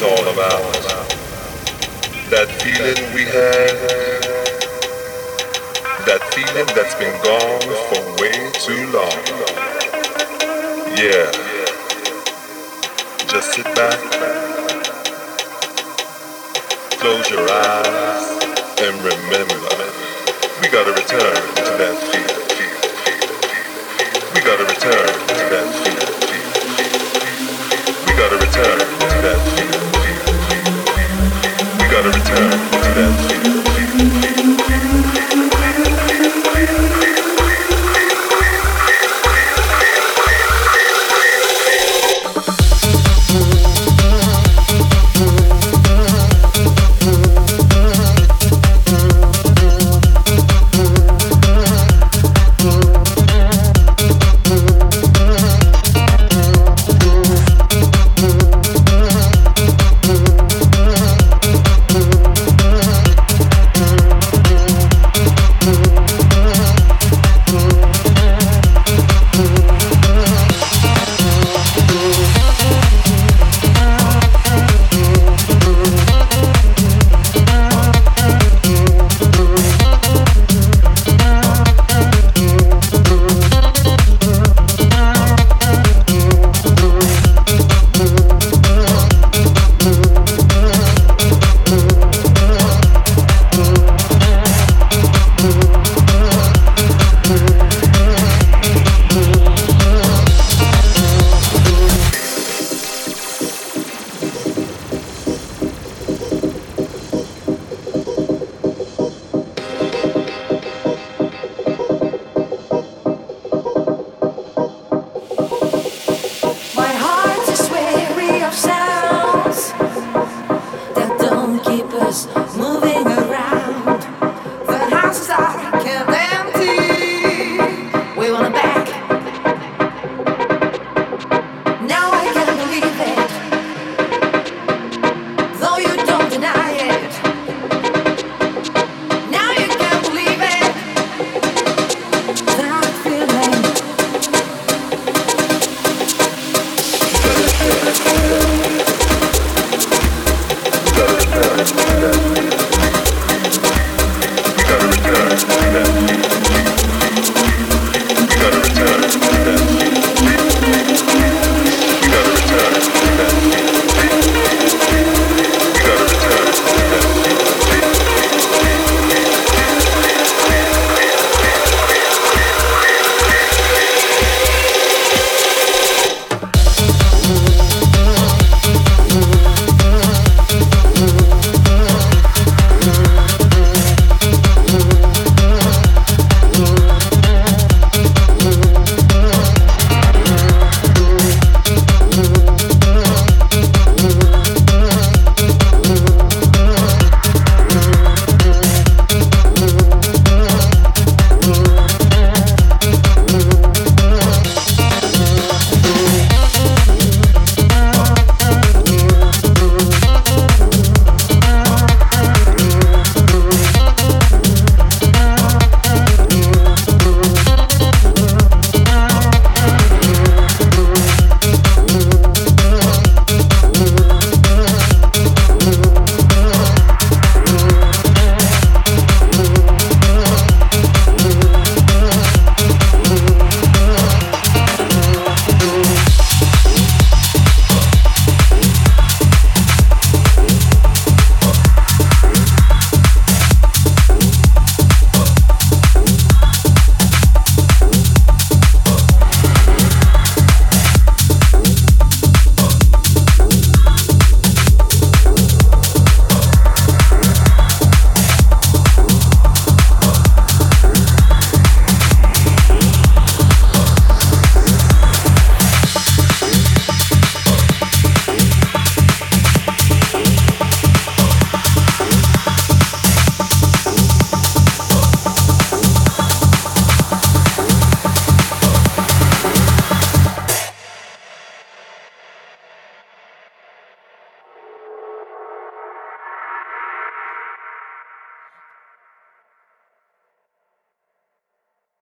it's all about. That feeling we had, that feeling that's been gone for way too long. Yeah. Just sit back, close your eyes, and remember, we gotta return to that feeling. We gotta return to that feeling.